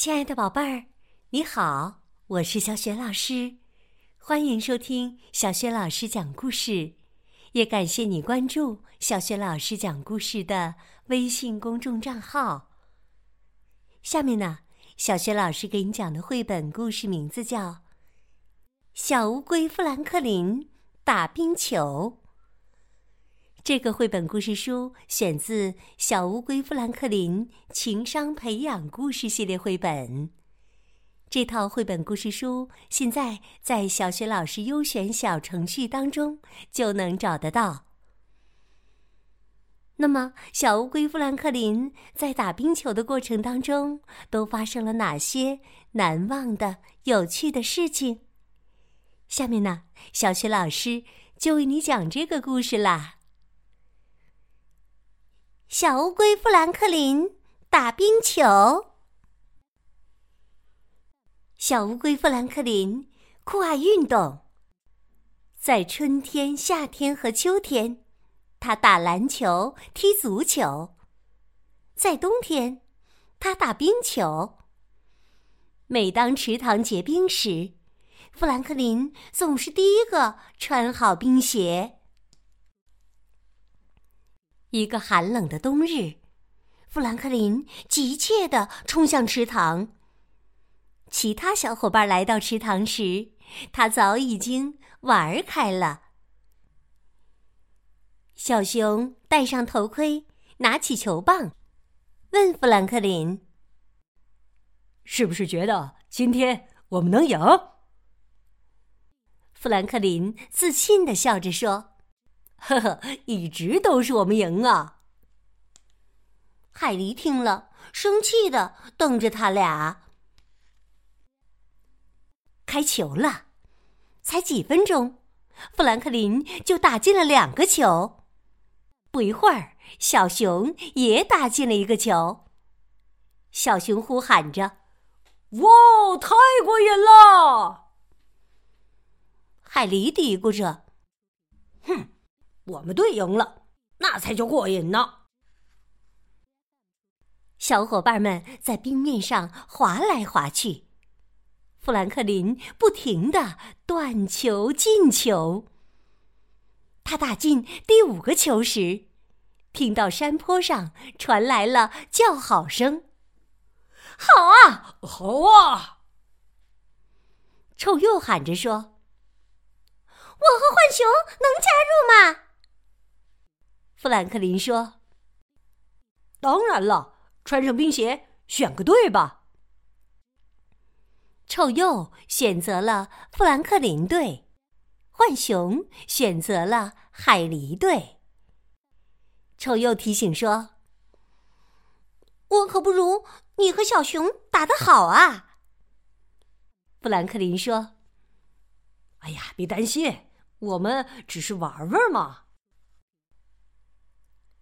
亲爱的宝贝儿，你好，我是小雪老师，欢迎收听小雪老师讲故事，也感谢你关注小雪老师讲故事的微信公众账号。下面呢，小雪老师给你讲的绘本故事名字叫《小乌龟富兰克林打冰球》。这个绘本故事书选自《小乌龟富兰克林情商培养故事系列绘本》。这套绘本故事书现在在小学老师优选小程序当中就能找得到。那么，小乌龟富兰克林在打冰球的过程当中都发生了哪些难忘的、有趣的事情？下面呢，小学老师就为你讲这个故事啦。小乌龟富兰克林打冰球。小乌龟富兰克林酷爱运动，在春天、夏天和秋天，他打篮球、踢足球；在冬天，他打冰球。每当池塘结冰时，富兰克林总是第一个穿好冰鞋。一个寒冷的冬日，富兰克林急切地冲向池塘。其他小伙伴来到池塘时，他早已经玩开了。小熊戴上头盔，拿起球棒，问富兰克林：“是不是觉得今天我们能赢？”富兰克林自信地笑着说。呵呵，一直都是我们赢啊！海狸听了，生气的瞪着他俩。开球了，才几分钟，富兰克林就打进了两个球。不一会儿，小熊也打进了一个球。小熊呼喊着：“哇，太过瘾了！”海狸嘀咕着：“。”我们队赢了，那才叫过瘾呢！小伙伴们在冰面上滑来滑去，富兰克林不停的断球进球。他打进第五个球时，听到山坡上传来了叫好声：“好啊，好啊！”臭鼬喊着说：“我和浣熊能加入吗？”富兰克林说：“当然了，穿上冰鞋，选个队吧。”臭鼬选择了富兰克林队，浣熊选择了海狸队。臭鼬提醒说：“我可不如你和小熊打得好啊。”富兰克林说：“哎呀，别担心，我们只是玩玩嘛。”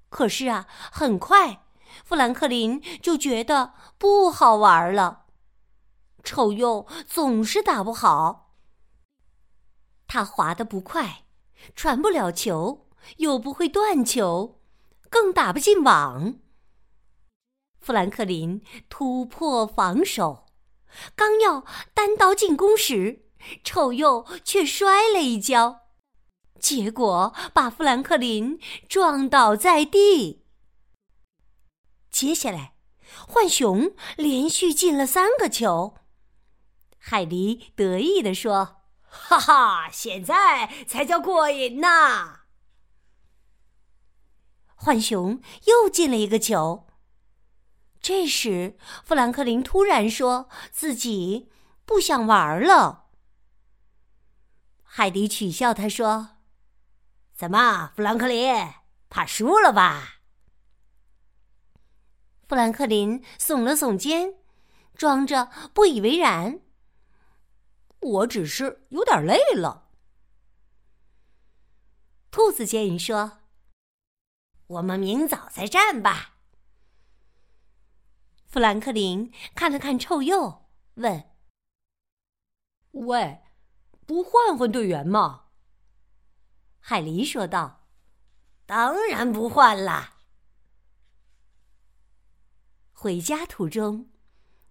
可是啊，很快，富兰克林就觉得不好玩了。臭鼬总是打不好，他滑得不快，传不了球，又不会断球，更打不进网。富兰克林突破防守，刚要单刀进攻时，臭鼬却摔了一跤。结果把富兰克林撞倒在地。接下来，浣熊连续进了三个球。海狸得意地说：“哈哈，现在才叫过瘾呢！”浣熊又进了一个球。这时，富兰克林突然说自己不想玩了。海迪取笑他说。怎么，富兰克林怕输了吧？富兰克林耸了耸肩，装着不以为然。我只是有点累了。兔子建议说：“我们明早再战吧。”富兰克林看了看臭鼬，问：“喂，不换换队员吗？”海狸说道：“当然不换啦。”回家途中，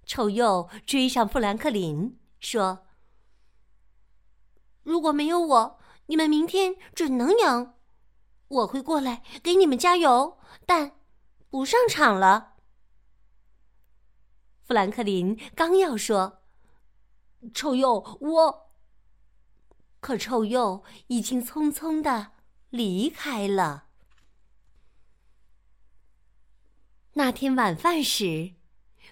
臭鼬追上富兰克林，说：“如果没有我，你们明天准能赢。我会过来给你们加油，但不上场了。”富兰克林刚要说：“臭鼬，我……”可臭鼬已经匆匆的离开了。那天晚饭时。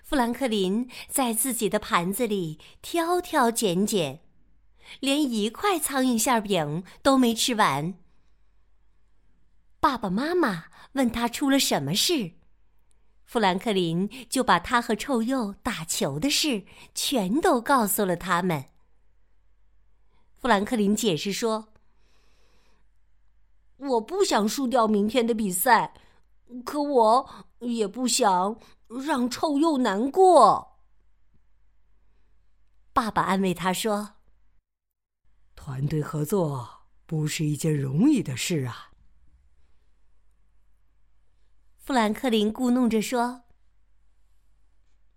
富兰克林在自己的盘子里挑挑拣拣，连一块苍蝇馅饼都没吃完。爸爸妈妈问他出了什么事，富兰克林就把他和臭鼬打球的事全都告诉了他们。富兰克林解释说：“我不想输掉明天的比赛，可我也不想。”让臭鼬难过。爸爸安慰他说：“团队合作不是一件容易的事啊。”富兰克林咕哝着说：“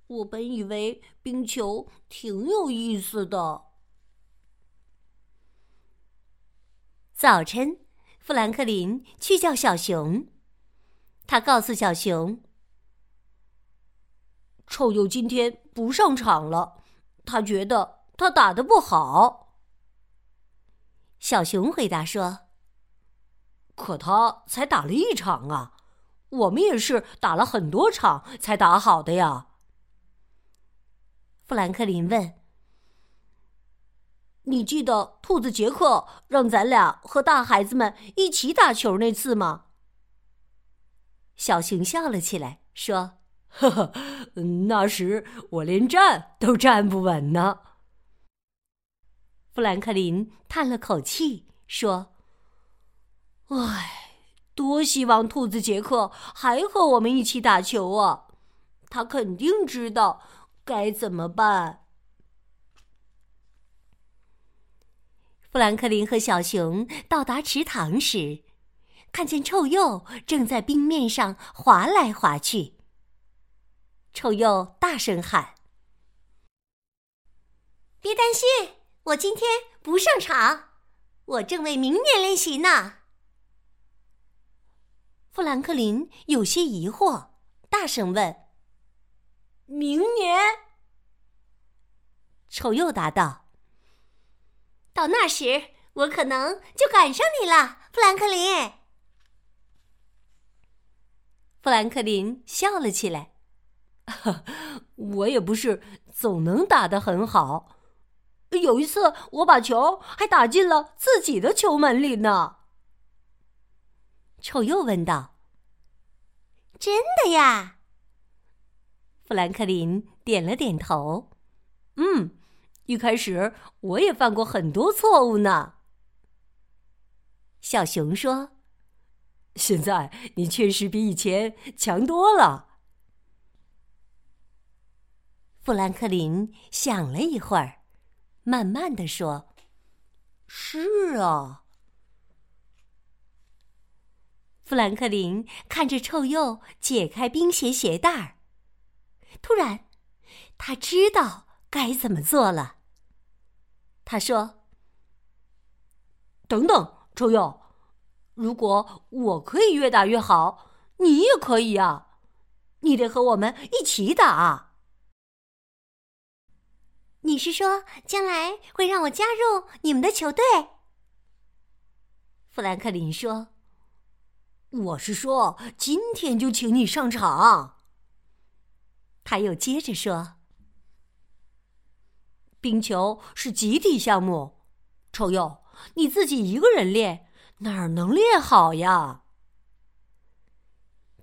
我本以为冰球挺有意思的。”早晨，富兰克林去叫小熊，他告诉小熊。臭鼬今天不上场了，他觉得他打的不好。小熊回答说：“可他才打了一场啊，我们也是打了很多场才打好的呀。”富兰克林问：“你记得兔子杰克让咱俩和大孩子们一起打球那次吗？”小熊笑了起来，说。呵呵，那时我连站都站不稳呢。富兰克林叹了口气说：“唉，多希望兔子杰克还和我们一起打球啊！他肯定知道该怎么办。”富兰克林和小熊到达池塘时，看见臭鼬正在冰面上滑来滑去。臭鼬大声喊：“别担心，我今天不上场，我正为明年练习呢。”富兰克林有些疑惑，大声问：“明年？”臭鼬答道：“到那时，我可能就赶上你了，富兰克林。”富兰克林笑了起来。我也不是总能打得很好，有一次我把球还打进了自己的球门里呢。臭鼬问道：“真的呀？”富兰克林点了点头：“嗯，一开始我也犯过很多错误呢。”小熊说：“现在你确实比以前强多了。”富兰克林想了一会儿，慢慢的说：“是啊。”富兰克林看着臭鼬解开冰鞋鞋带儿，突然，他知道该怎么做了。他说：“等等，臭鼬，如果我可以越打越好，你也可以啊！你得和我们一起打。”你是说将来会让我加入你们的球队？富兰克林说：“我是说今天就请你上场。”他又接着说：“冰球是集体项目，臭鼬你自己一个人练哪儿能练好呀？”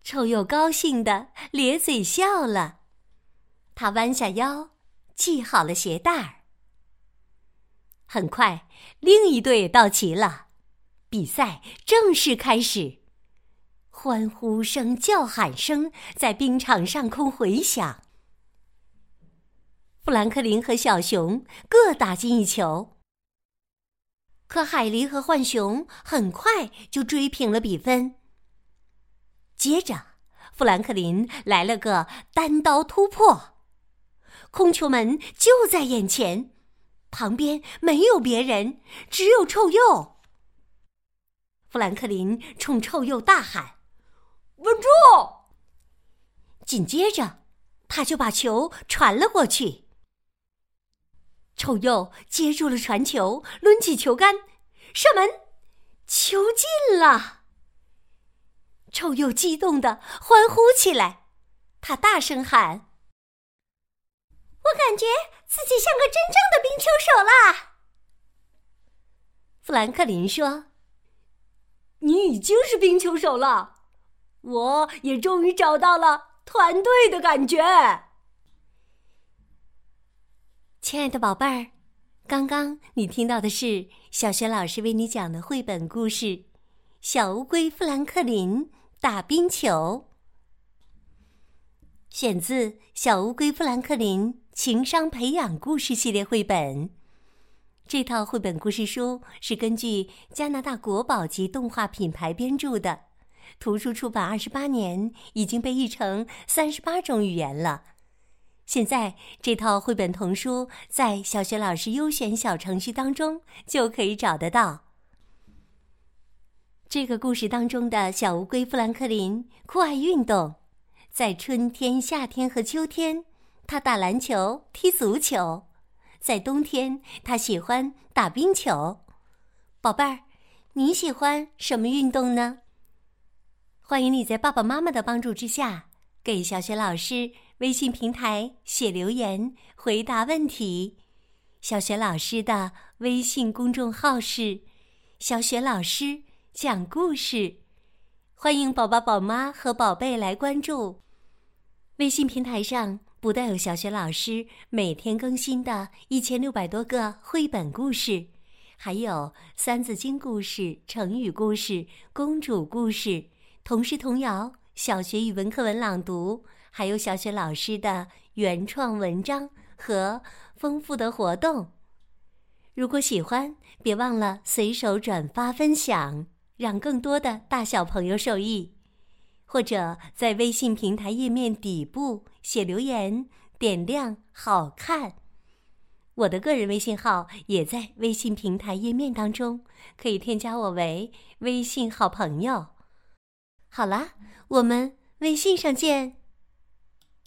臭鼬高兴的咧嘴笑了，他弯下腰。系好了鞋带儿。很快，另一队到齐了，比赛正式开始。欢呼声、叫喊声在冰场上空回响。富兰克林和小熊各打进一球，可海狸和浣熊很快就追平了比分。接着，富兰克林来了个单刀突破。空球门就在眼前，旁边没有别人，只有臭鼬。富兰克林冲臭鼬大喊：“稳住！”紧接着，他就把球传了过去。臭鼬接住了传球，抡起球杆，射门，球进了。臭鼬激动的欢呼起来，他大声喊：“我感觉自己像个真正的冰球手啦！”富兰克林说：“你已经是冰球手了，我也终于找到了团队的感觉。”亲爱的宝贝儿，刚刚你听到的是小学老师为你讲的绘本故事《小乌龟富兰克林打冰球》，选自《小乌龟富兰克林情商培养故事系列绘本》。这套绘本故事书是根据加拿大国宝级动画品牌编著的，图书出版二十八年，已经被译成三十八种语言了。现在这套绘本童书在小学老师优选小程序当中就可以找得到。这个故事当中的小乌龟富兰克林酷爱运动，在春天、夏天和秋天，他打篮球、踢足球；在冬天，他喜欢打冰球。宝贝儿，你喜欢什么运动呢？欢迎你在爸爸妈妈的帮助之下给小学老师。微信平台写留言回答问题，小雪老师的微信公众号是“小雪老师讲故事”，欢迎宝宝、宝妈和宝贝来关注。微信平台上不但有小雪老师每天更新的一千六百多个绘本故事，还有三字经故事、成语故事、公主故事、童诗童谣、小学语文课文朗读。还有小雪老师的原创文章和丰富的活动。如果喜欢，别忘了随手转发分享，让更多的大小朋友受益。或者在微信平台页面底部写留言，点亮好看。我的个人微信号也在微信平台页面当中，可以添加我为微信好朋友。好啦，我们微信上见。